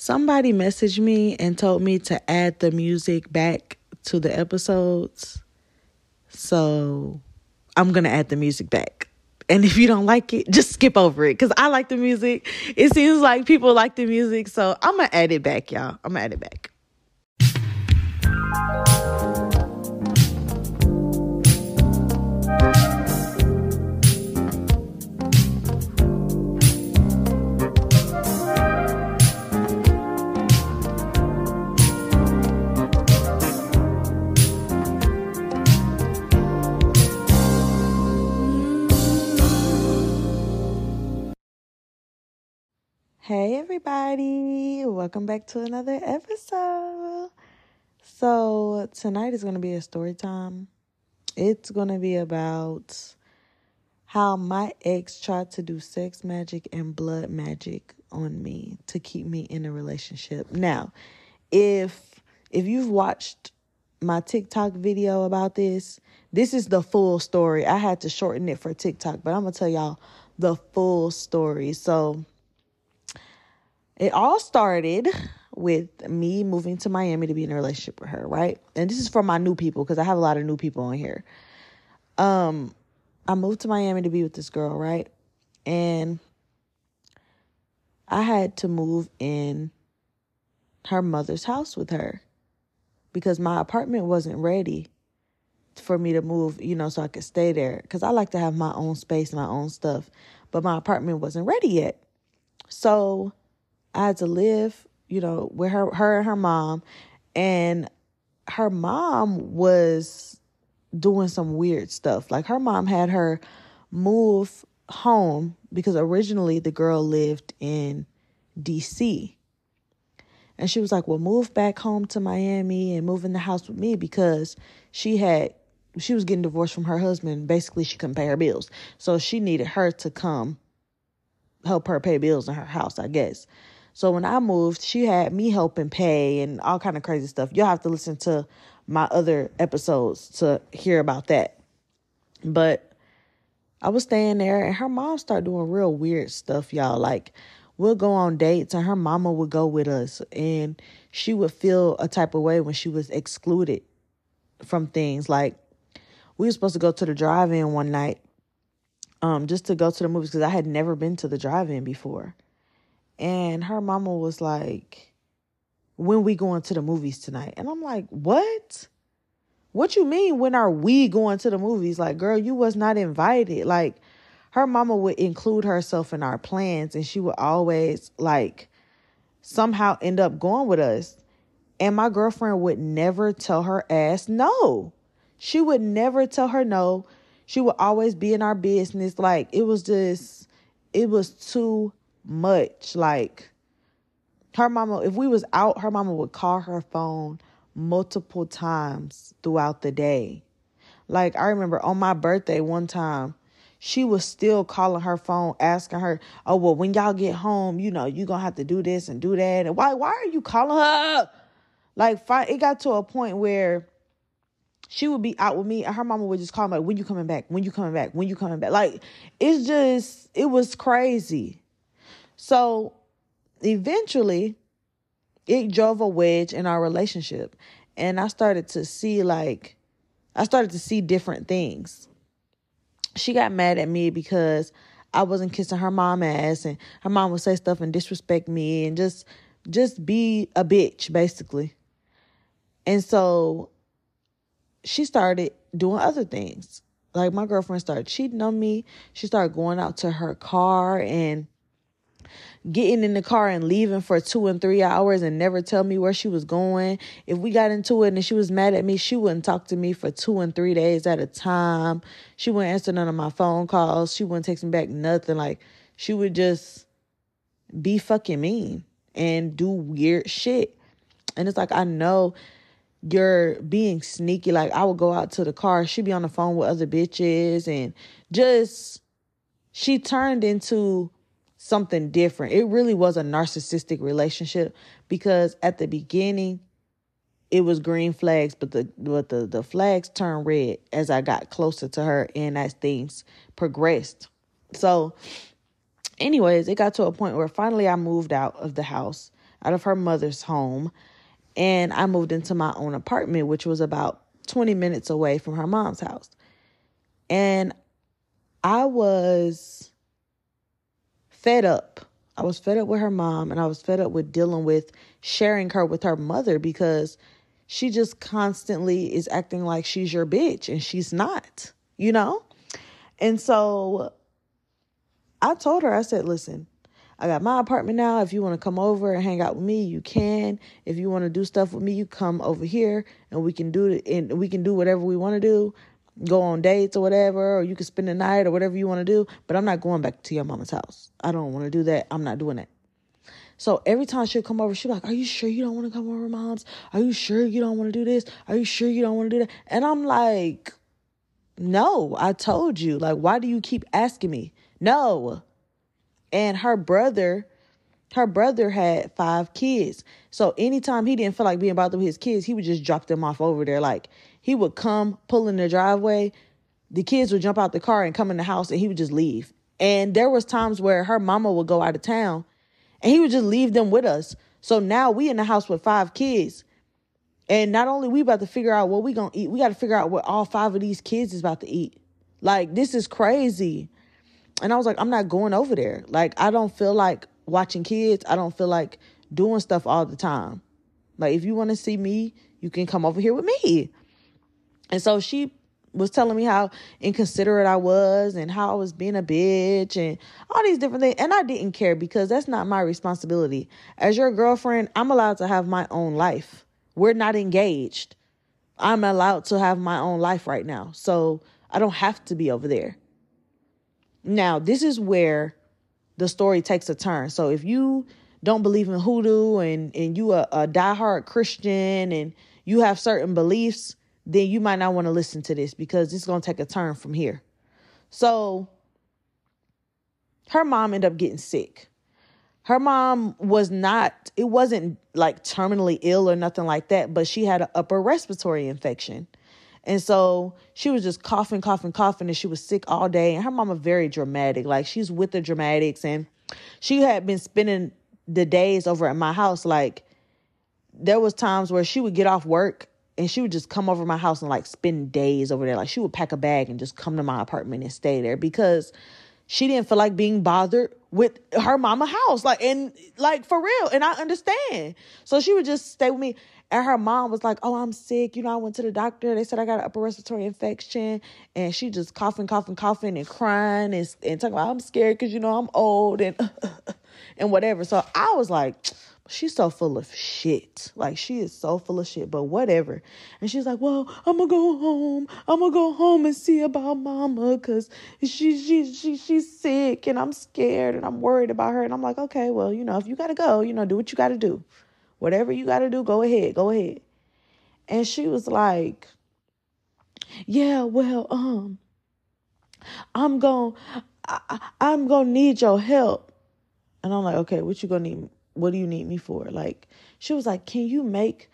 Somebody messaged me and told me to add the music back to the episodes. So I'm going to add the music back. And if you don't like it, just skip over it because I like the music. It seems like people like the music. So I'm going to add it back, y'all. I'm going to add it back. Hey, everybody, welcome back to another episode. So, tonight is going to be a story time. It's going to be about how my ex tried to do sex magic and blood magic on me to keep me in a relationship. Now, if if you've watched my TikTok video about this, this is the full story. I had to shorten it for TikTok, but I'm going to tell y'all the full story. So, it all started with me moving to Miami to be in a relationship with her, right? And this is for my new people because I have a lot of new people on here. Um, I moved to Miami to be with this girl, right? And I had to move in her mother's house with her because my apartment wasn't ready for me to move, you know, so I could stay there because I like to have my own space, my own stuff, but my apartment wasn't ready yet. So I had to live, you know, with her her and her mom and her mom was doing some weird stuff. Like her mom had her move home because originally the girl lived in DC. And she was like, "Well, move back home to Miami and move in the house with me because she had she was getting divorced from her husband. Basically, she couldn't pay her bills. So she needed her to come help her pay bills in her house, I guess. So when I moved, she had me helping pay and all kind of crazy stuff. You'll have to listen to my other episodes to hear about that. But I was staying there and her mom started doing real weird stuff, y'all. Like we'll go on dates and her mama would go with us and she would feel a type of way when she was excluded from things. Like we were supposed to go to the drive-in one night um just to go to the movies because I had never been to the drive-in before. And her mama was like, when we going to the movies tonight? And I'm like, what? What you mean when are we going to the movies? Like, girl, you was not invited. Like, her mama would include herself in our plans and she would always like somehow end up going with us. And my girlfriend would never tell her ass no. She would never tell her no. She would always be in our business. Like it was just, it was too much. Like her mama, if we was out, her mama would call her phone multiple times throughout the day. Like I remember on my birthday one time, she was still calling her phone, asking her, "Oh well, when y'all get home, you know, you gonna have to do this and do that." And why, why are you calling her? Like, it got to a point where she would be out with me, and her mama would just call me, like, "When you coming back? When you coming back? When you coming back?" Like, it's just, it was crazy. So eventually, it drove a wedge in our relationship. And I started to see, like, I started to see different things. She got mad at me because I wasn't kissing her mom ass and her mom would say stuff and disrespect me and just just be a bitch basically. And so she started doing other things. Like my girlfriend started cheating on me. She started going out to her car and getting in the car and leaving for two and three hours and never tell me where she was going. If we got into it and she was mad at me, she wouldn't talk to me for two and three days at a time. She wouldn't answer none of my phone calls. She wouldn't text me back nothing. Like she would just be fucking mean and do weird shit. And it's like I know you're being sneaky. Like I would go out to the car, she'd be on the phone with other bitches and just she turned into something different. It really was a narcissistic relationship because at the beginning it was green flags, but the but the, the flags turned red as I got closer to her and as things progressed. So anyways, it got to a point where finally I moved out of the house out of her mother's home and I moved into my own apartment, which was about 20 minutes away from her mom's house. And I was fed up. I was fed up with her mom and I was fed up with dealing with sharing her with her mother because she just constantly is acting like she's your bitch and she's not, you know? And so I told her, I said, listen, I got my apartment now. If you want to come over and hang out with me, you can. If you want to do stuff with me, you come over here and we can do it and we can do whatever we want to do. Go on dates or whatever, or you can spend the night or whatever you want to do. But I'm not going back to your mama's house. I don't want to do that. I'm not doing that. So every time she'll come over, she'll be like, Are you sure you don't want to come over, mom's? Are you sure you don't want to do this? Are you sure you don't want to do that? And I'm like, No, I told you. Like, why do you keep asking me? No. And her brother, her brother had five kids. So anytime he didn't feel like being bothered with his kids, he would just drop them off over there. Like he would come, pull in the driveway, the kids would jump out the car and come in the house and he would just leave. And there was times where her mama would go out of town and he would just leave them with us. So now we in the house with five kids. And not only we about to figure out what we gonna eat, we got to figure out what all five of these kids is about to eat. Like this is crazy. And I was like, I'm not going over there. Like I don't feel like watching kids. I don't feel like doing stuff all the time. Like if you want to see me, you can come over here with me. And so she was telling me how inconsiderate I was and how I was being a bitch and all these different things. And I didn't care because that's not my responsibility. As your girlfriend, I'm allowed to have my own life. We're not engaged. I'm allowed to have my own life right now. So I don't have to be over there. Now, this is where the story takes a turn. So if you don't believe in hoodoo and, and you a, a diehard Christian and you have certain beliefs, then you might not want to listen to this because it's going to take a turn from here. So her mom ended up getting sick. Her mom was not, it wasn't like terminally ill or nothing like that, but she had an upper respiratory infection. And so she was just coughing, coughing, coughing, and she was sick all day. And her mama very dramatic. Like she's with the dramatics. And she had been spending the days over at my house. Like there was times where she would get off work and she would just come over my house and like spend days over there. Like she would pack a bag and just come to my apartment and stay there because she didn't feel like being bothered with her mama house. Like and like for real. And I understand. So she would just stay with me. And her mom was like, Oh, I'm sick. You know, I went to the doctor. They said I got an upper respiratory infection. And she just coughing, coughing, coughing and crying and, and talking about I'm scared because you know I'm old and and whatever. So I was like she's so full of shit. Like she is so full of shit, but whatever. And she's like, "Well, I'm gonna go home. I'm gonna go home and see about mama cuz she she she she's sick and I'm scared and I'm worried about her." And I'm like, "Okay, well, you know, if you got to go, you know, do what you got to do. Whatever you got to do, go ahead. Go ahead." And she was like, "Yeah, well, um I'm going I'm going to need your help." And I'm like, "Okay, what you going to need what do you need me for? Like she was like, "Can you make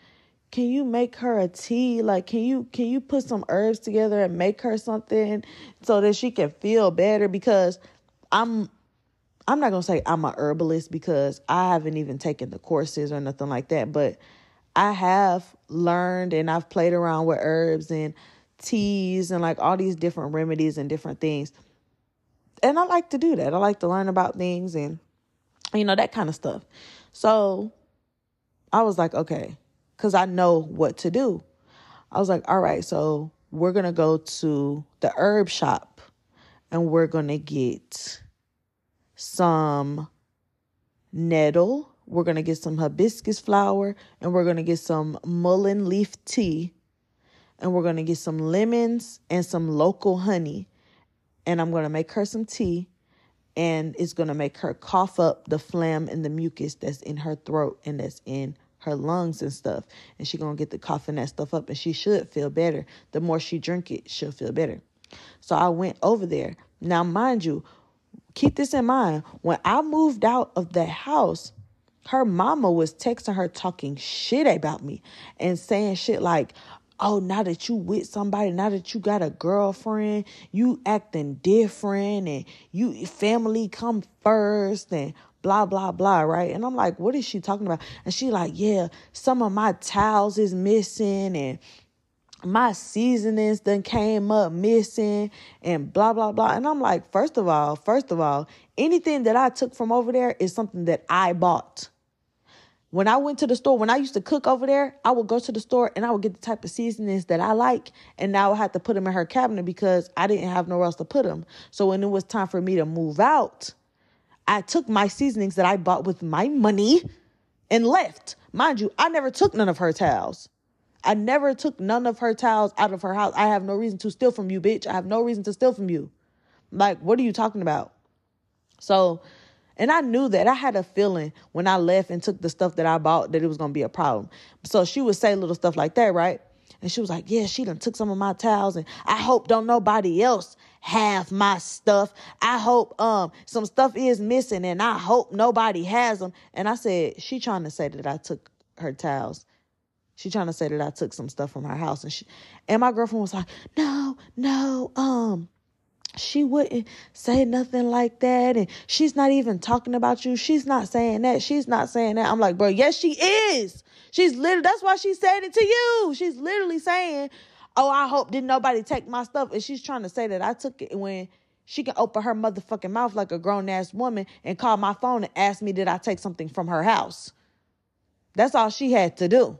can you make her a tea? Like can you can you put some herbs together and make her something so that she can feel better because I'm I'm not going to say I'm a herbalist because I haven't even taken the courses or nothing like that, but I have learned and I've played around with herbs and teas and like all these different remedies and different things. And I like to do that. I like to learn about things and you know, that kind of stuff. So I was like, okay, because I know what to do. I was like, all right, so we're going to go to the herb shop and we're going to get some nettle. We're going to get some hibiscus flower and we're going to get some mullein leaf tea and we're going to get some lemons and some local honey. And I'm going to make her some tea and it's going to make her cough up the phlegm and the mucus that's in her throat and that's in her lungs and stuff. And she's going to get the coughing that stuff up and she should feel better. The more she drink it she'll feel better. So i went over there. Now mind you keep this in mind. When i moved out of that house her mama was texting her talking shit about me and saying shit like oh, now that you with somebody, now that you got a girlfriend, you acting different and you family come first and blah, blah, blah, right? And I'm like, what is she talking about? And she like, yeah, some of my towels is missing and my seasonings then came up missing and blah blah blah and i'm like first of all first of all anything that i took from over there is something that i bought when I went to the store, when I used to cook over there, I would go to the store and I would get the type of seasonings that I like. And now I had to put them in her cabinet because I didn't have nowhere else to put them. So when it was time for me to move out, I took my seasonings that I bought with my money and left. Mind you, I never took none of her towels. I never took none of her towels out of her house. I have no reason to steal from you, bitch. I have no reason to steal from you. Like, what are you talking about? So and I knew that I had a feeling when I left and took the stuff that I bought that it was gonna be a problem. So she would say little stuff like that, right? And she was like, Yeah, she done took some of my towels and I hope don't nobody else have my stuff. I hope um some stuff is missing and I hope nobody has them. And I said, She trying to say that I took her towels. She trying to say that I took some stuff from her house. And she and my girlfriend was like, No, no, um, she wouldn't say nothing like that and she's not even talking about you. She's not saying that. She's not saying that. I'm like bro yes she is. She's literally that's why she said it to you. She's literally saying oh i hope didn't nobody take my stuff and she's trying to say that i took it when she can open her motherfucking mouth like a grown-ass woman and call my phone and ask me did i take something from her house? That's all she had to do.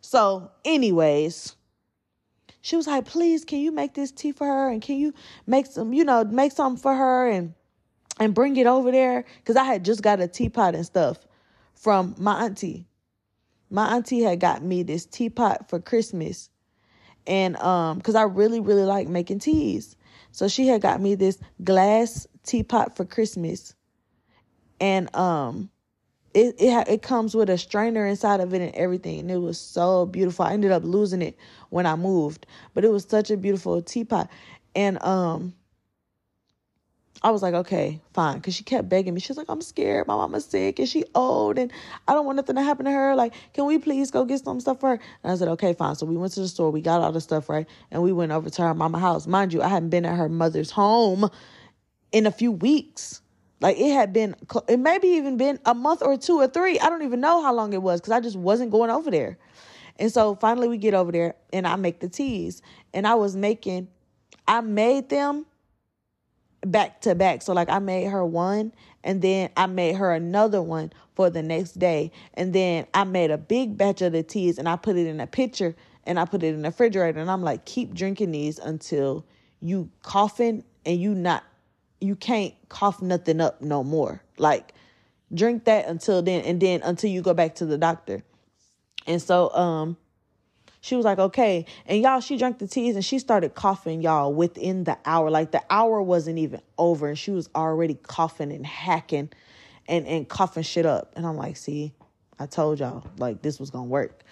So anyways she was like, please, can you make this tea for her? And can you make some, you know, make something for her and and bring it over there? Because I had just got a teapot and stuff from my auntie. My auntie had got me this teapot for Christmas. And um, because I really, really like making teas. So she had got me this glass teapot for Christmas. And um it it it comes with a strainer inside of it and everything and it was so beautiful. I ended up losing it when i moved but it was such a beautiful teapot. And um i was like okay fine because she kept begging me. She's like i'm scared. My mama's sick and she old and i don't want nothing to happen to her. Like can we please go get some stuff for her? And i said okay fine. So we went to the store. We got all the stuff right? And we went over to her mama house. Mind you i hadn't been at her mother's home in a few weeks like it had been, it maybe even been a month or two or three. I don't even know how long it was because I just wasn't going over there. And so finally we get over there and I make the teas. And I was making, I made them back to back. So like I made her one and then I made her another one for the next day. And then I made a big batch of the teas and I put it in a pitcher and I put it in the refrigerator. And I'm like, keep drinking these until you coughing and you not you can't cough nothing up no more. Like drink that until then and then until you go back to the doctor. And so um she was like, okay. And y'all, she drank the teas and she started coughing, y'all, within the hour. Like the hour wasn't even over and she was already coughing and hacking and, and coughing shit up. And I'm like, see, I told y'all, like, this was gonna work.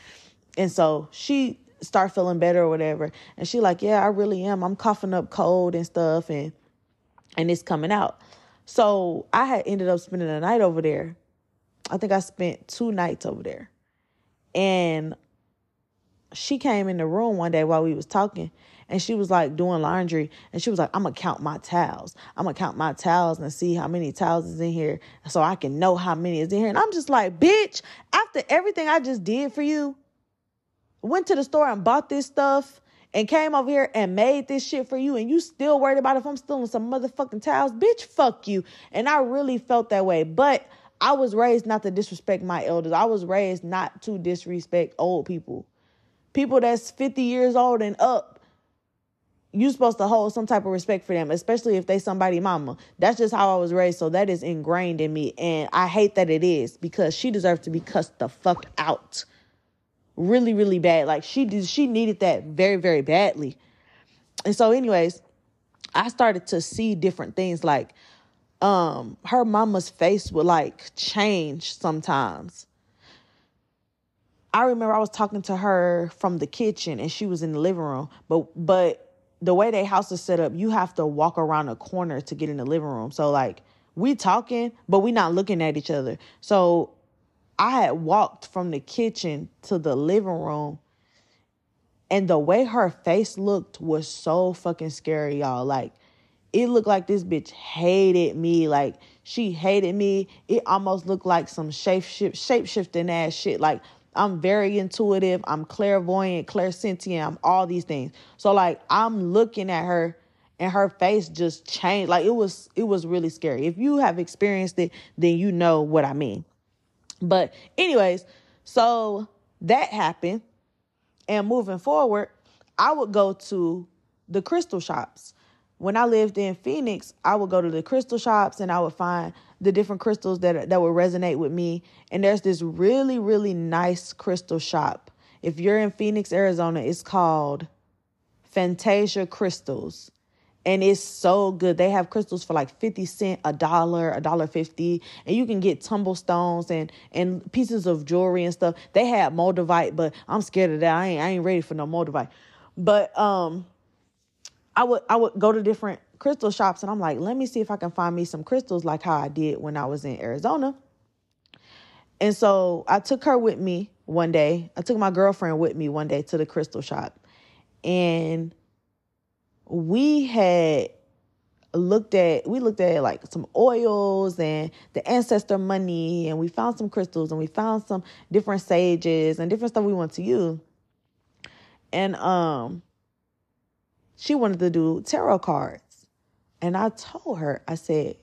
And so she start feeling better or whatever. And she like, yeah, I really am. I'm coughing up cold and stuff. And and it's coming out. So I had ended up spending the night over there. I think I spent two nights over there. And she came in the room one day while we was talking and she was like doing laundry and she was like i'm gonna count my towels i'm gonna count my towels and see how many towels is in here so i can know how many is in here and i'm just like bitch after everything i just did for you went to the store and bought this stuff and came over here and made this shit for you and you still worried about if I'm stealing some motherfucking towels, bitch, fuck you. And I really felt that way. But I was raised not to disrespect my elders. I was raised not to disrespect old people. People that's 50 years old and up. You're supposed to hold some type of respect for them, especially if they somebody mama. That's just how I was raised. So that is ingrained in me. And I hate that it is because she deserves to be cussed the fuck out really, really bad. Like she did, she needed that very, very badly. And so, anyways, I started to see different things. Like, um, her mama's face would like change sometimes. I remember I was talking to her from the kitchen and she was in the living room, but but the way their house is set up, you have to walk around a corner to get in the living room. So like we talking, but we not looking at each other. So I had walked from the kitchen to the living room and the way her face looked was so fucking scary, y'all. Like it looked like this bitch hated me. Like she hated me. It almost looked like some shape shifting ass shit. Like I'm very intuitive. I'm clairvoyant, clairsentient. I'm all these things. So like I'm looking at her and her face just changed. Like it was it was really scary. If you have experienced it, then you know what I mean. But anyways, so that happened. And moving forward, I would go to the crystal shops. When I lived in Phoenix, I would go to the crystal shops and I would find the different crystals that that would resonate with me. And there's this really really nice crystal shop. If you're in Phoenix, Arizona, it's called Fantasia Crystals and it's so good. They have crystals for like 50 cent, a dollar, a dollar 50, and you can get tumble stones and and pieces of jewelry and stuff. They had moldavite, but I'm scared of that. I ain't I ain't ready for no moldavite. But um I would I would go to different crystal shops and I'm like, let me see if I can find me some crystals like how I did when I was in Arizona. And so I took her with me one day. I took my girlfriend with me one day to the crystal shop. And we had looked at we looked at like some oils and the ancestor money and we found some crystals and we found some different sages and different stuff we want to use. And um she wanted to do tarot cards. And i told her i said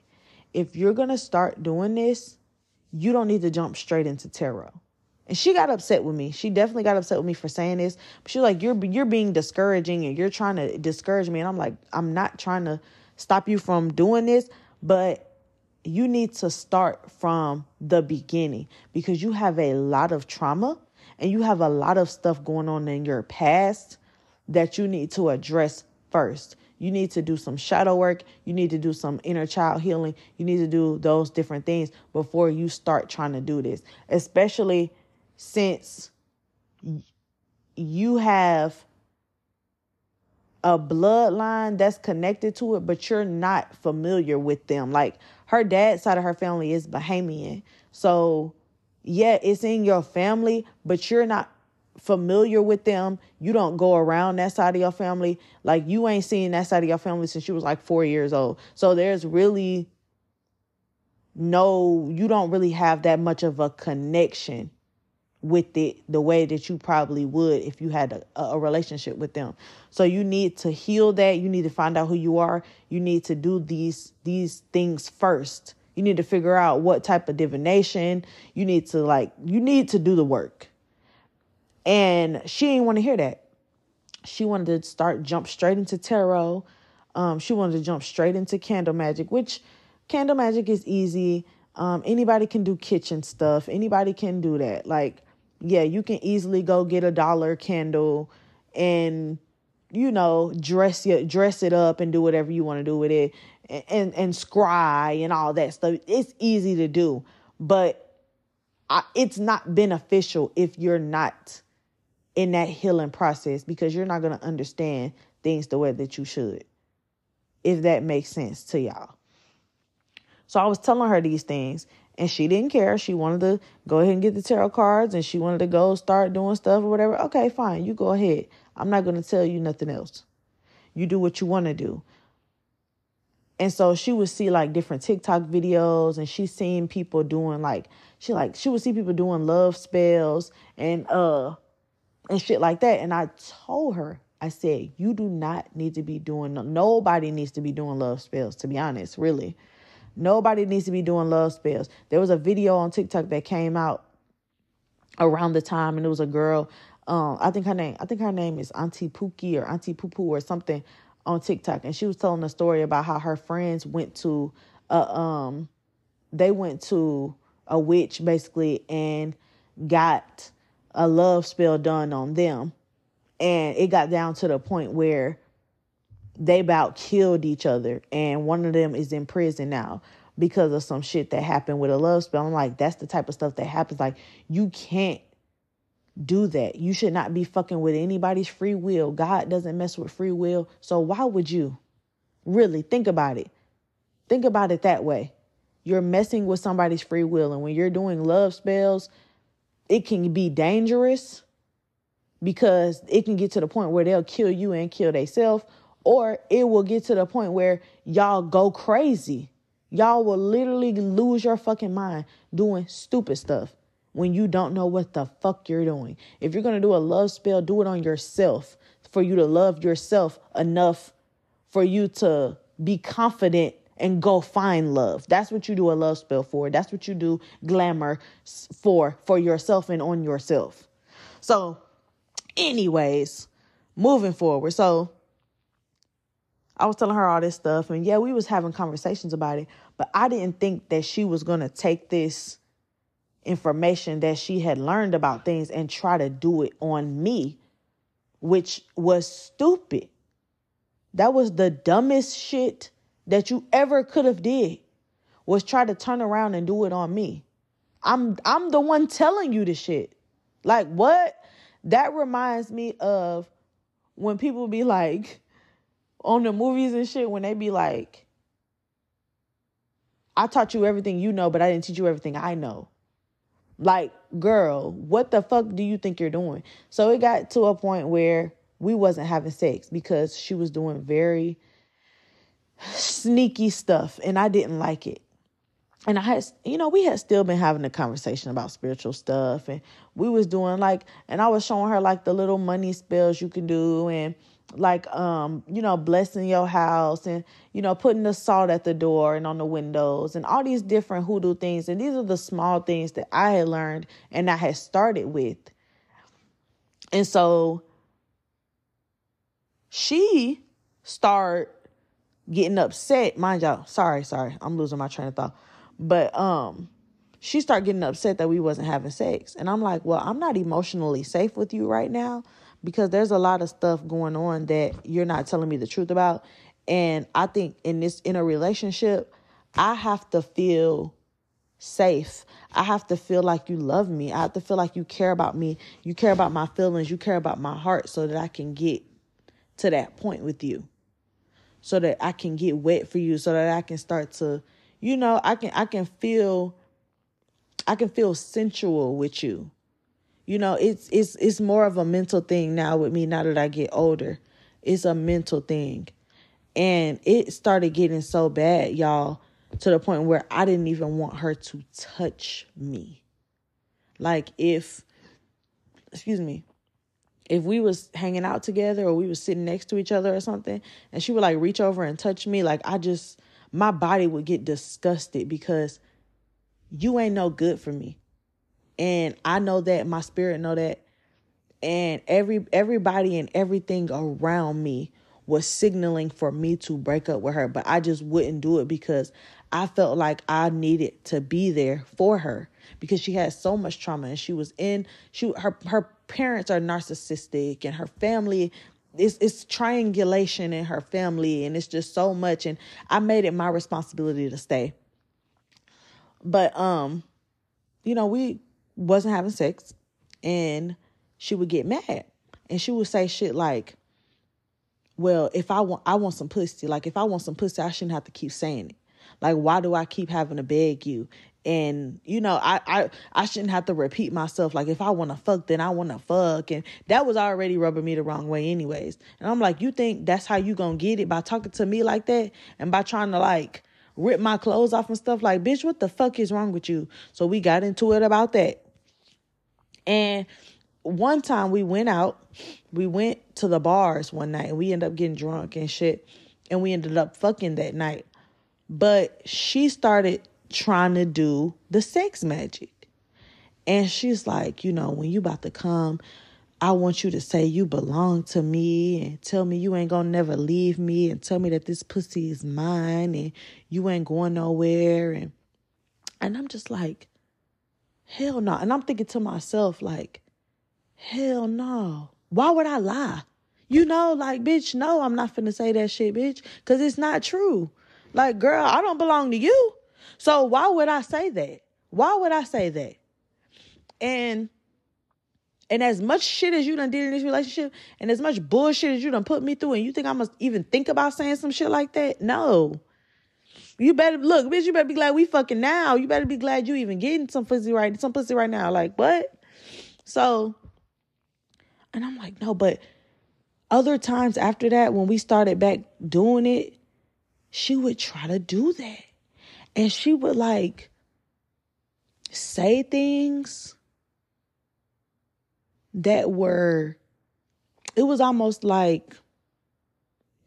if you're gonna start doing this you don't need to jump straight into tarot and she got upset with me. She definitely got upset with me for saying this. But she's like, "You're you're being discouraging and you're trying to discourage me." And I'm like, "I'm not trying to stop you from doing this, but you need to start from the beginning because you have a lot of trauma and you have a lot of stuff going on in your past that you need to address first. You need to do some shadow work. You need to do some inner child healing. You need to do those different things before you start trying to do this, especially since you have a bloodline that's connected to it, but you're not familiar with them. Like her dad's side of her family is Bahamian. So, yeah, it's in your family, but you're not familiar with them. You don't go around that side of your family. Like you ain't seen that side of your family since you was like four years old. So there's really no, you don't really have that much of a connection with it the way that you probably would if you had a, a relationship with them. So you need to heal that. You need to find out who you are. You need to do these these things first. You need to figure out what type of divination. You need to like you need to do the work. And she didn't want to hear that. She wanted to start jump straight into tarot. Um, she wanted to jump straight into candle magic, which candle magic is easy. Um, anybody can do kitchen stuff. Anybody can do that. Like yeah, you can easily go get a dollar candle and you know dress your dress it up and do whatever you want to do with it and, and and scry and all that stuff. It's easy to do, but I, it's not beneficial if you're not in that healing process because you're not going to understand things the way that you should. If that makes sense to y'all. So I was telling her these things and she didn't care. She wanted to go ahead and get the tarot cards and she wanted to go start doing stuff or whatever. Okay, fine. You go ahead. I'm not going to tell you nothing else. You do what you want to do. And so she would see like different TikTok videos and she's seen people doing like she like she would see people doing love spells and uh and shit like that. And I told her, I said, you do not need to be doing nobody needs to be doing love spells, to be honest, really. Nobody needs to be doing love spells. There was a video on TikTok that came out around the time, and it was a girl. Um, I think her name, I think her name is Auntie Pookie or Auntie Poo Poo or something on TikTok, and she was telling a story about how her friends went to, a, um, they went to a witch basically and got a love spell done on them, and it got down to the point where they about killed each other and one of them is in prison now because of some shit that happened with a love spell. I'm like, that's the type of stuff that happens. Like, you can't do that. You should not be fucking with anybody's free will. God doesn't mess with free will. So why would you? Really think about it. Think about it that way. You're messing with somebody's free will. And when you're doing love spells, it can be dangerous because it can get to the point where they'll kill you and kill themselves Or it will get to the point where y'all go crazy. Y'all will literally lose your fucking mind doing stupid stuff when you don't know what the fuck you're doing. If you're going to do a love spell, do it on yourself for you to love yourself enough for you to be confident and go find love. That's what you do a love spell for. That's what you do glamour for for yourself and on yourself. So, anyways, moving forward. So, I was telling her all this stuff and yeah, we was having conversations about it, but I didn't think that she was to take this information that she had learned about things and try to do it on me, which was stupid. That was the dumbest shit that you ever could have did was try to turn around and do it on me. I'm I'm the one telling you the shit. Like what? That reminds me of when people be like on the movies and shit when they be like I taught you everything you know, but I didn't teach you everything I know. Like, girl, what the fuck do you think you're doing? So it got to a point where we wasn't having sex because she was doing very sneaky stuff and I didn't like it. And I had, you know, we had still been having a conversation about spiritual stuff and we was doing like, and I was showing her like the little money spells you can do and like, um, you know, blessing your house and, you know, putting the salt at the door and on the windows and all these different hoodoo things. And these are the small things that I had learned and I had started with. And so she started getting upset. Mind y'all, sorry, sorry, I'm losing my train of thought. But um, she started getting upset that we wasn't having sex, and I'm like, well, I'm not emotionally safe with you right now because there's a lot of stuff going on that you're not telling me the truth about, and I think in this in a relationship, I have to feel safe. I have to feel like you love me. I have to feel like you care about me. You care about my feelings. You care about my heart so that I can get to that point with you so that I can get wet for you so that I can start to you know I can I can feel I can feel sensual with you. You know, it's it's it's more of a mental thing now with me now that I get older. It's a mental thing. And it started getting so bad, y'all, to the point where I didn't even want her to touch me. Like if excuse me, if we was hanging out together or we was sitting next to each other or something and she would like reach over and touch me like i just my body would get disgusted because you ain't no good for me and i know that my spirit know that and every everybody and everything around me was signaling for me to break up with her but i just wouldn't do it because i felt like i needed to be there for her because she had so much trauma and she was in she her her parents are narcissistic and her family it's it's triangulation in her family and it's just so much and I made it my responsibility to stay. But um you know, we wasn't having sex and she would get mad. And she would say shit like well, if I want I want some pussy, like if I want some pussy, I shouldn't have to keep saying it. Like why do I keep having to beg you? and you know I, I i shouldn't have to repeat myself. Like if i want to fuck then i want to fuck. And that was already rubbing me the wrong way anyways. And i'm like you think that's how you gonna get it by talking to me like that? And by trying to like rip my clothes off and stuff? Like bitch what the fuck is wrong with you? So we got into it about that and one time we went out we went to the bars one night and we ended up getting drunk and shit. And we ended up fucking that night. But she started trying to do the sex magic. And she's like, you know, when you about to come, I want you to say you belong to me and tell me you ain't gonna never leave me and tell me that this pussy is mine and you ain't going nowhere. And and I'm just like, hell no. And I'm thinking to myself, like, hell no. Why would I lie? You know, like, bitch, no, I'm not finna say that shit, bitch, because it's not true. Like, girl, I don't belong to you. So why would I say that? Why would I say that? And and as much shit as you done did in this relationship, and as much bullshit as you done put me through, and you think I must even think about saying some shit like that? No. You better look, bitch. You better be glad we fucking now. You better be glad you even getting some pussy right, some pussy right now. Like what? So, and I'm like, no, but other times after that, when we started back doing it, she would try to do that. And she would like say things that were, it was almost like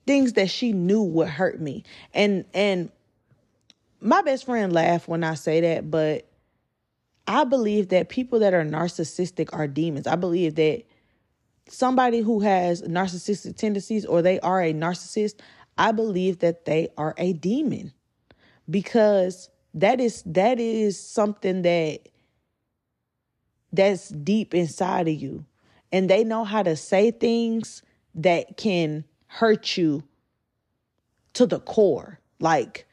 things that she knew would hurt me. And, and my best friend laughed when I say that, but I believe that people that are narcissistic are demons. I believe that somebody who has narcissistic tendencies or they are a narcissist, I believe that they are a demon because that is that is something that that's deep inside of you and they know how to say things that can hurt you to the core like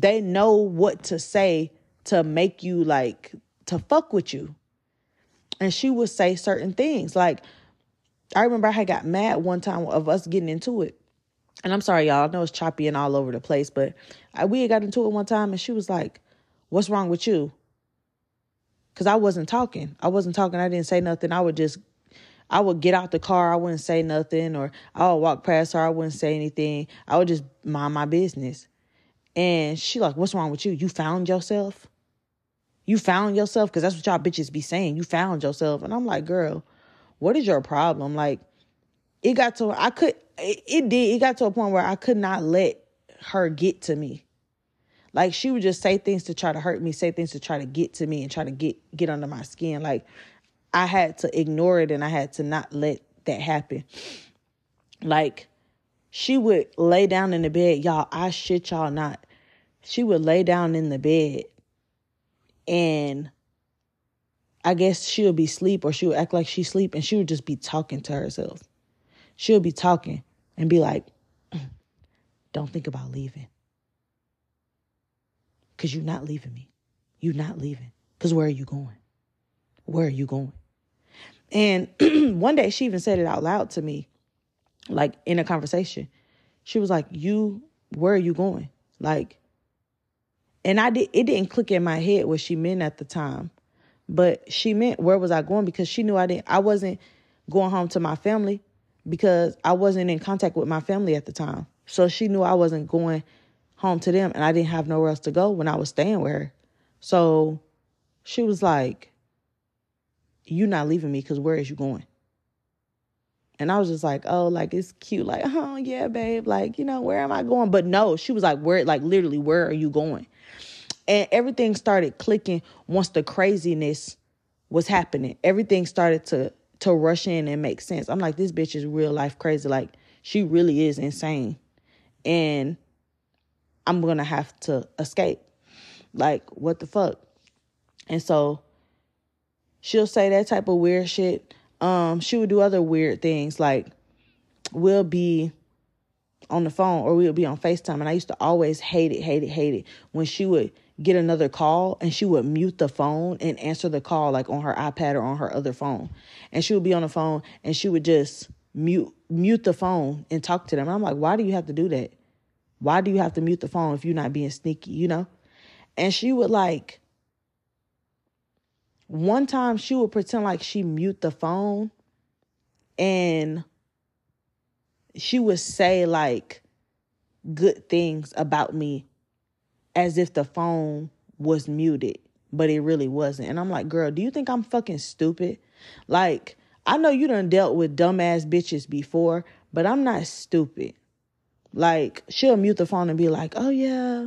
they know what to say to make you like to fuck with you and she would say certain things like i remember i had got mad one time of us getting into it and I'm sorry, y'all. I know it's choppy and all over the place, but I, we had got into it one time and she was like, What's wrong with you? Because I wasn't talking. I wasn't talking. I didn't say nothing. I would just, I would get out the car. I wouldn't say nothing. Or I would walk past her. I wouldn't say anything. I would just mind my business. And she like, What's wrong with you? You found yourself? You found yourself? Because that's what y'all bitches be saying. You found yourself. And I'm like, Girl, what is your problem? Like, it got to, I could, it, it did. It got to a point where I could not let her get to me. Like she would just say things to try to hurt me, say things to try to get to me and try to get get under my skin. Like I had to ignore it and I had to not let that happen. Like she would lay down in the bed, y'all. I shit y'all not. She would lay down in the bed and I guess she would be asleep or she would act like she's asleep and she would just be talking to herself. She would be talking and be like, don't think about leaving. Because you're not leaving me. You're not leaving. Because where are you going? Where are you going? And one day she even said it out loud to me, like in a conversation. She was like, You, where are you going? Like, and I did, it didn't click in my head what she meant at the time. But she meant, Where was I going? Because she knew I didn't, I wasn't going home to my family because I wasn't in contact with my family at the time. So she knew I wasn't going home to them and I didn't have nowhere else to go when I was staying with her. So she was like, You not leaving me because where is you going? And I was just like, oh, like it's cute. Like, oh yeah, babe. Like, you know, where am I going? But no, she was like, where, like literally, where are you going? And everything started clicking once the craziness was happening. Everything started to to rush in and make sense. I'm like, this bitch is real life crazy. Like, she really is insane. And I'm gonna have to escape. Like, what the fuck? And so she'll say that type of weird shit. Um, she would do other weird things like we'll be on the phone or we'll be on FaceTime. And I used to always hate it, hate it, hate it when she would get another call and she would mute the phone and answer the call like on her iPad or on her other phone. And she would be on the phone and she would just mute mute the phone and talk to them. And I'm like, why do you have to do that? Why do you have to mute the phone if you're not being sneaky, you know? And she would like one time she would pretend like she mute the phone and she would say like good things about me as if the phone was muted, but it really wasn't. And I'm like, girl, do you think I'm fucking stupid? Like, I know you done dealt with dumbass bitches before, but I'm not stupid. Like, she'll mute the phone and be like, oh yeah,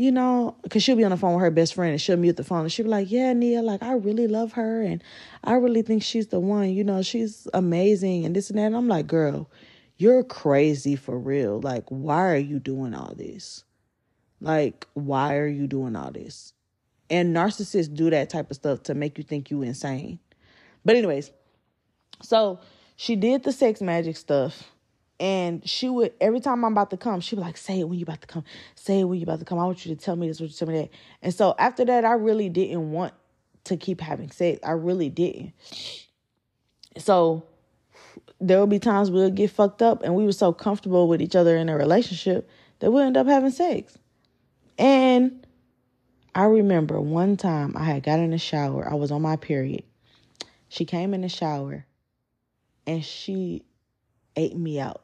you know, because she'll be on the phone with her best friend and she'll mute the phone and she'll be like, yeah, Nia, like, I really love her and I really think she's the one, you know, she's amazing and this and that. And I'm like, girl, you're crazy for real. Like, why are you doing all this? Like, why are you doing all this? And narcissists do that type of stuff to make you think you insane. But anyways, so she did the sex magic stuff. And she would every time I'm about to come, she would be like, say it when you about to come. Say it when you about to come. I want you to tell me this, what you tell me that. And so after that, I really didn't want to keep having sex. I really didn't. So there would be times we'll get fucked up and we were so comfortable with each other in a relationship that we'll end up having sex. And I remember one time I had got in the shower. I was on my period. She came in the shower and she ate me out.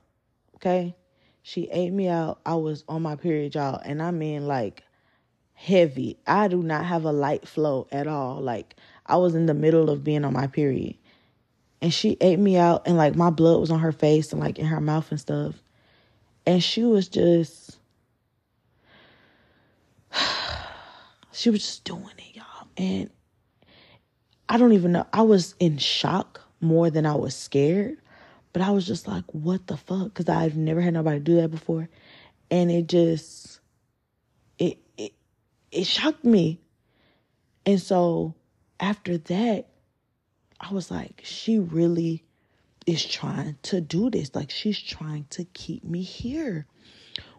Okay? She ate me out. I was on my period, y'all. And I mean, like, heavy. I do not have a light flow at all. Like, I was in the middle of being on my period. And she ate me out, and like, my blood was on her face and like in her mouth and stuff. And she was just, she was just doing it, y'all. And I don't even know. I was in shock more than I was scared. But I was just like, what the fuck? Because I've never had nobody do that before. And it just, it, it, it shocked me. And so after that, I was like, she really is trying to do this. Like, she's trying to keep me here.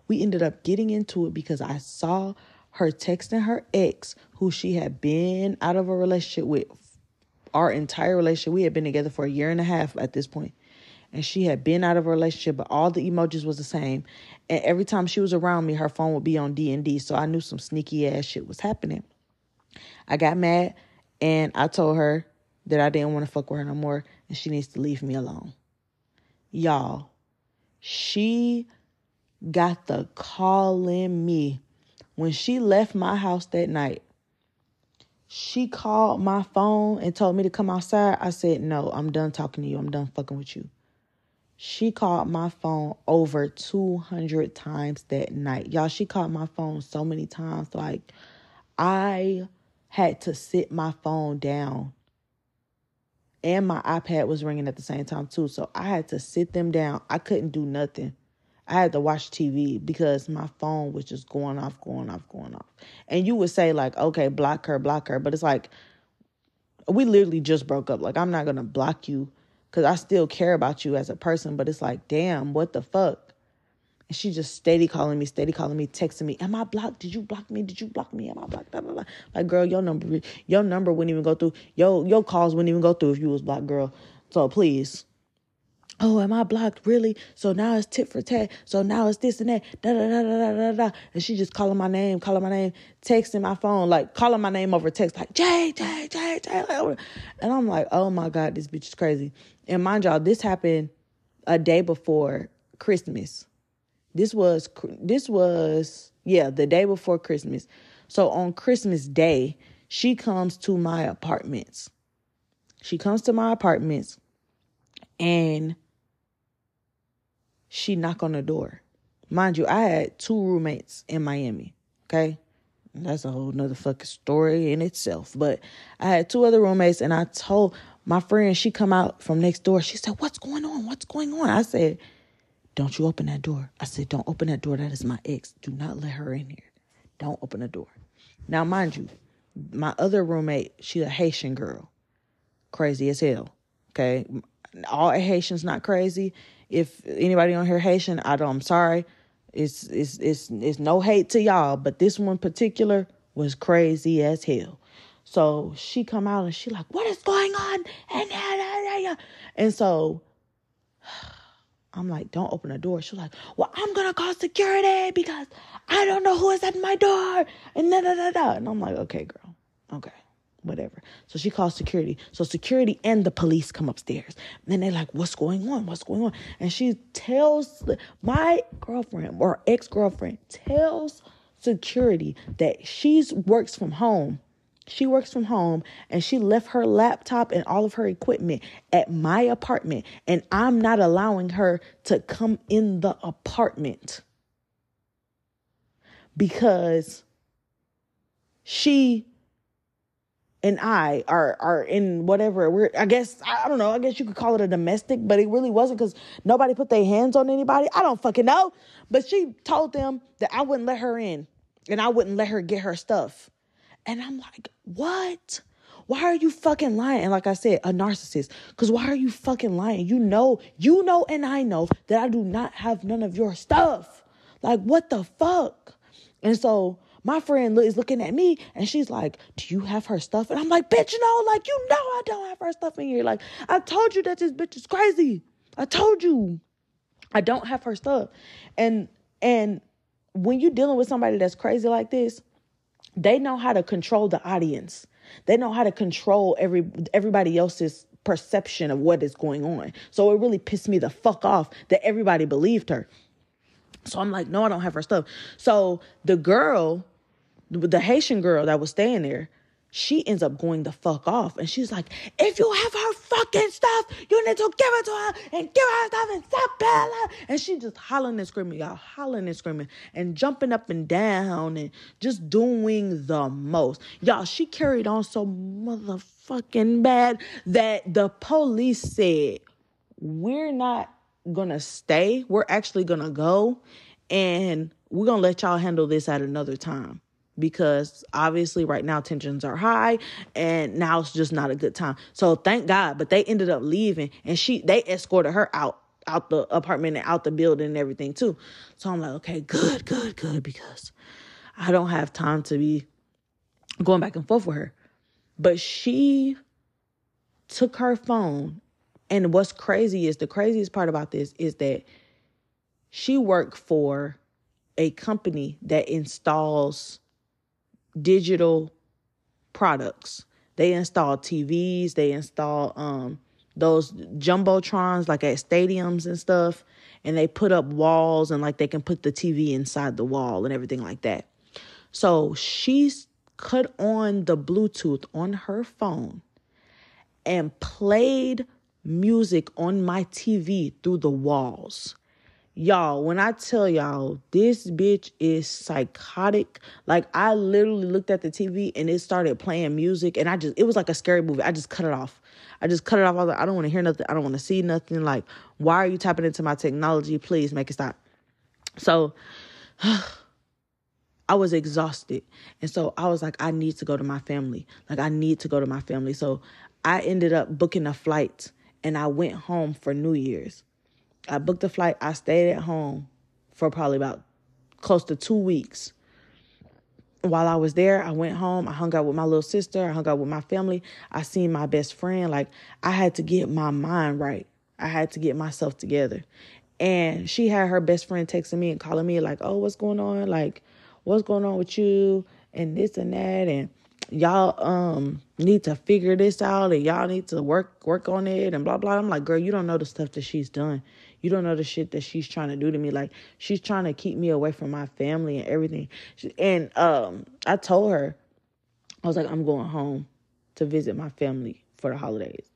We ended up getting into it because I saw her texting her ex, who she had been out of a relationship with our entire relationship. We had been together for a year and a half at this point and she had been out of a relationship, but all the emojis was the same. And every time she was around me, her phone would be on D and D. So I knew some sneaky ass shit was happening. I got mad and I told her that I didn't want to fuck with her no more and she needs to leave me alone. Y'all, she got the calling me when she left my house that night. She called my phone and told me to come outside. I said, No, I'm done talking to you. I'm done fucking with you. She called my phone over 200 times that night. Y'all, she called my phone so many times. Like, I had to sit my phone down. And my iPad was ringing at the same time, too. So I had to sit them down. I couldn't do nothing. I had to watch TV because my phone was just going off, going off, going off. And you would say, like, okay, block her, block her. But it's like, we literally just broke up. Like, I'm not going to block you because I still care about you as a person, but it's like, damn, what the fuck? And she just steady calling me, steady calling me, texting me. Am I blocked? Did you block me? Did you block me? Am I blocked? Blah, blah, blah. Like, girl, your number, your number wouldn't even go through. Your your calls wouldn't even go through if you was blocked, girl. So please. Oh, am I blocked? Really? So now it's tit for tat. So now it's this and that. Da da da da da da da. And she just calling my name, calling my name, texting my phone, like calling my name over text, like Jay, Jay, Jay, Jay. And I'm like, oh my God, this bitch is crazy. And mind y'all, this happened a day before Christmas. This was this was yeah, the day before Christmas. So on Christmas Day, she comes to my apartments. She comes to my apartments and she knock on the door. Mind you, I had two roommates in Miami. Okay. That's a whole nother fucking story in itself. But I had two other roommates and I told my friend, she come out from next door. She said, What's going on? What's going on? I said, Don't you open that door. I said, Don't open that door. That is my ex. Do not let her in here. Don't open the door. Now, mind you, my other roommate, she's a Haitian girl. Crazy as hell. Okay. All Haitians not crazy. If anybody on here Haitian, I don't I'm sorry. It's it's it's it's no hate to y'all, but this one particular was crazy as hell. So she come out and she like, what is going on? And, and so I'm like, don't open the door. She's like, well, I'm gonna call security because I don't know who is at my door. And da da da da. And I'm like, okay, girl, okay, whatever. So she calls security. So security and the police come upstairs. And then they're like, what's going on? What's going on? And she tells my girlfriend or ex girlfriend tells security that she's works from home she works from home and she left her laptop and all of her equipment at my apartment, and I'm not allowing her to come in the apartment because she and I are are in whatever we're I guess I don't know, I guess you could call it a domestic, but it really wasn't because nobody put their hands on anybody. I don't fucking know. But she told them that I wouldn't let her in and I wouldn't let her get her stuff. And I'm like, what? Why are you fucking lying? And like I said, a narcissist. Because why are you fucking lying? You know, you know, and I know that I do not have none of your stuff. Like, what the fuck? And so my friend is looking at me and she's like, Do you have her stuff? And I'm like, Bitch, no, like, you know, I don't have her stuff in here. Like, I told you that this bitch is crazy. I told you I don't have her stuff. And, and, when you're dealing with somebody that's crazy like this, they know how to control the audience. They know how to control every everybody else's perception of what is going on. So it really pissed me the fuck off that everybody believed her. So I'm like, no, I don't have her stuff. So the girl, the Haitian girl that was staying there, she ends up going the fuck off. And she's like, if you have her fucking stuff, you need to give it to her and give her stuff and stop Bella. And she just hollering and screaming, y'all, hollering and screaming and jumping up and down and just doing the most. Y'all, she carried on so motherfucking bad that the police said, we're not gonna stay. We're actually gonna go and we're gonna let y'all handle this at another time because obviously right now tensions are high and now it's just not a good time. So thank God, but they ended up leaving and she they escorted her out out the apartment and out the building and everything too. So I'm like, okay, good, good, good because I don't have time to be going back and forth with her. But she took her phone and what's crazy is the craziest part about this is that she worked for a company that installs digital products. They install TVs, they install um those jumbotrons like at stadiums and stuff and they put up walls and like they can put the TV inside the wall and everything like that. So she's cut on the Bluetooth on her phone and played music on my TV through the walls. Y'all, when I tell y'all this bitch is psychotic, like I literally looked at the TV and it started playing music and I just it was like a scary movie. I just cut it off. I just cut it off. I was like, I don't want to hear nothing. I don't want to see nothing. Like, why are you tapping into my technology? Please make it stop. So I was exhausted. And so I was like, I need to go to my family. Like, I need to go to my family. So I ended up booking a flight and I went home for New Year's. I booked a flight. I stayed at home for probably about close to two weeks. While I was there, I went home. I hung out with my little sister. I hung out with my family. I seen my best friend. Like, I had to get my mind right. I had to get myself together. And she had her best friend texting me and calling me, like, oh, what's going on? Like, what's going on with you? And this and that. And y'all um need to figure this out and y'all need to work work on it and blah blah. I'm like, girl, you don't know the stuff that she's done. You don't know the shit that she's trying to do to me. Like she's trying to keep me away from my family and everything. And um, I told her, I was like, I'm going home to visit my family for the holidays.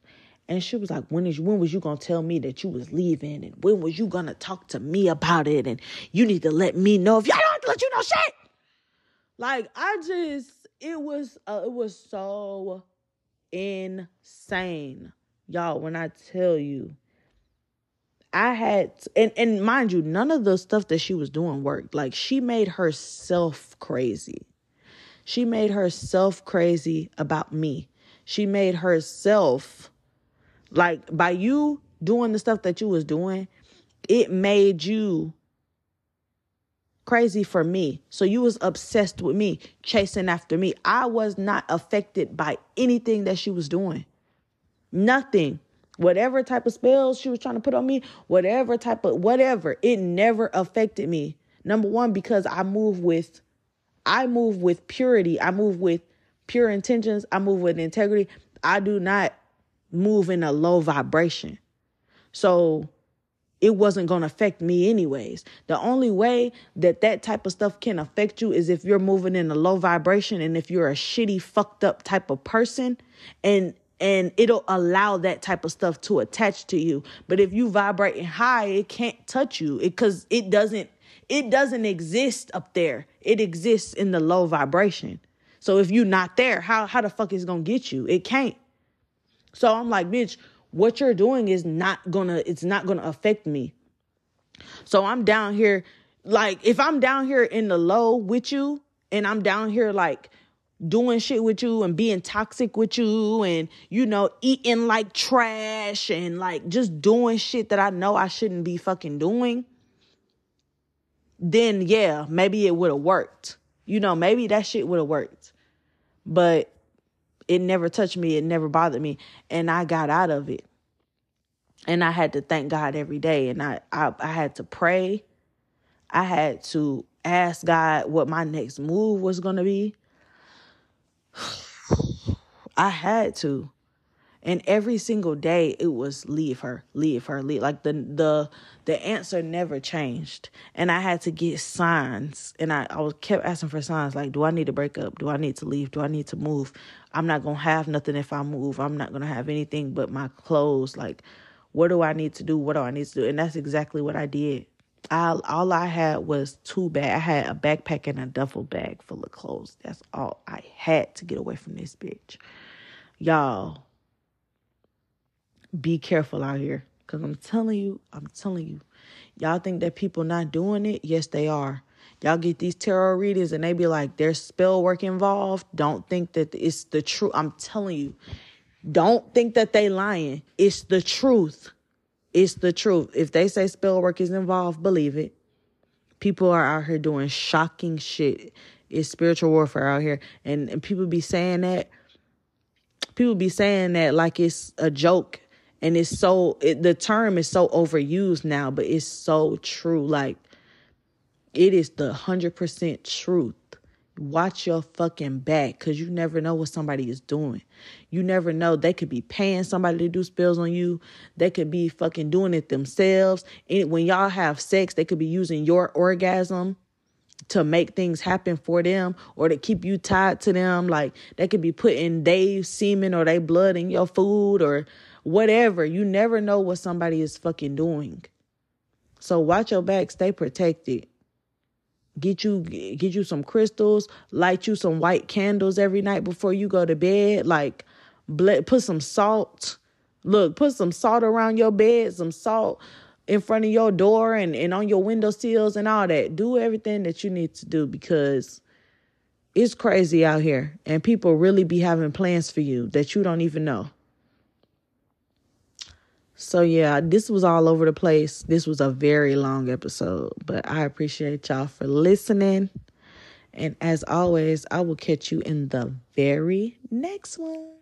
And she was like, when is when was you gonna tell me that you was leaving? And when was you gonna talk to me about it? And you need to let me know if y'all don't let you know shit. Like I just it was uh, it was so insane. Y'all, when I tell you I had and and mind you, none of the stuff that she was doing worked. Like she made herself crazy. She made herself crazy about me. She made herself like by you doing the stuff that you was doing, it made you crazy for me. So you was obsessed with me, chasing after me. I was not affected by anything that she was doing. Nothing whatever type of spells she was trying to put on me, whatever type of whatever, it never affected me. Number one, because I move with I move with purity. I move with pure intentions. I move with integrity. I do not move in a low vibration. So it wasn't going to affect me anyways. The only way that that type of stuff can affect you is if you're moving in a low vibration and if you're a shitty fucked up type of person and and it'll allow that type of stuff to attach to you. But if you vibrating high, it can't touch you because it, it doesn't it doesn't exist up there. It exists in the low vibration. So if you're not there, how how the fuck is it gonna get you? It can't. So I'm like, bitch, what you're doing is not gonna it's not gonna affect me. So I'm down here, like if I'm down here in the low with you, and I'm down here like doing shit with you and being toxic with you and you know eating like trash and like just doing shit that I know I shouldn't be fucking doing then yeah maybe it would have worked. You know maybe that shit would have worked. But it never touched me it never bothered me and I got out of it. And I had to thank God every day and I I, I had to pray. I had to ask God what my next move was going to be I had to. And every single day it was leave her, leave her, leave. Like the the the answer never changed. And I had to get signs. And I, I was kept asking for signs like, do I need to break up? Do I need to leave? Do I need to move? I'm not gonna have nothing if I move. I'm not gonna have anything but my clothes. Like, what do I need to do? What do I need to do? And that's exactly what I did. I, all I had was two bags. I had a backpack and a duffel bag full of clothes. That's all I had to get away from this bitch. Y'all, be careful out here. Cause I'm telling you, I'm telling you, y'all think that people not doing it? Yes, they are. Y'all get these tarot readings and they be like, there's spell work involved. Don't think that it's the truth. I'm telling you, don't think that they lying. It's the truth. It's the truth. If they say spell work is involved, believe it. People are out here doing shocking shit. It's spiritual warfare out here. And, and people be saying that. People be saying that like it's a joke and it's so it, the term is so overused now but it's so true like it is the 100% truth watch your fucking back because you never know what somebody is doing you never know they could be paying somebody to do spells on you they could be fucking doing it themselves and when y'all have sex they could be using your orgasm to make things happen for them or to keep you tied to them like they could be putting their semen or their blood in your food or whatever. You never know what somebody is fucking doing. So watch your back, stay protected. Get you get you some crystals, light you some white candles every night before you go to bed. Like put some salt. Look, put some salt around your bed, some salt in front of your door and, and on your window sills and all that. Do everything that you need to do because it's crazy out here and people really be having plans for you that you don't even know. So yeah, this was all over the place. This was a very long episode, but I appreciate y'all for listening. And as always, I will catch you in the very next one.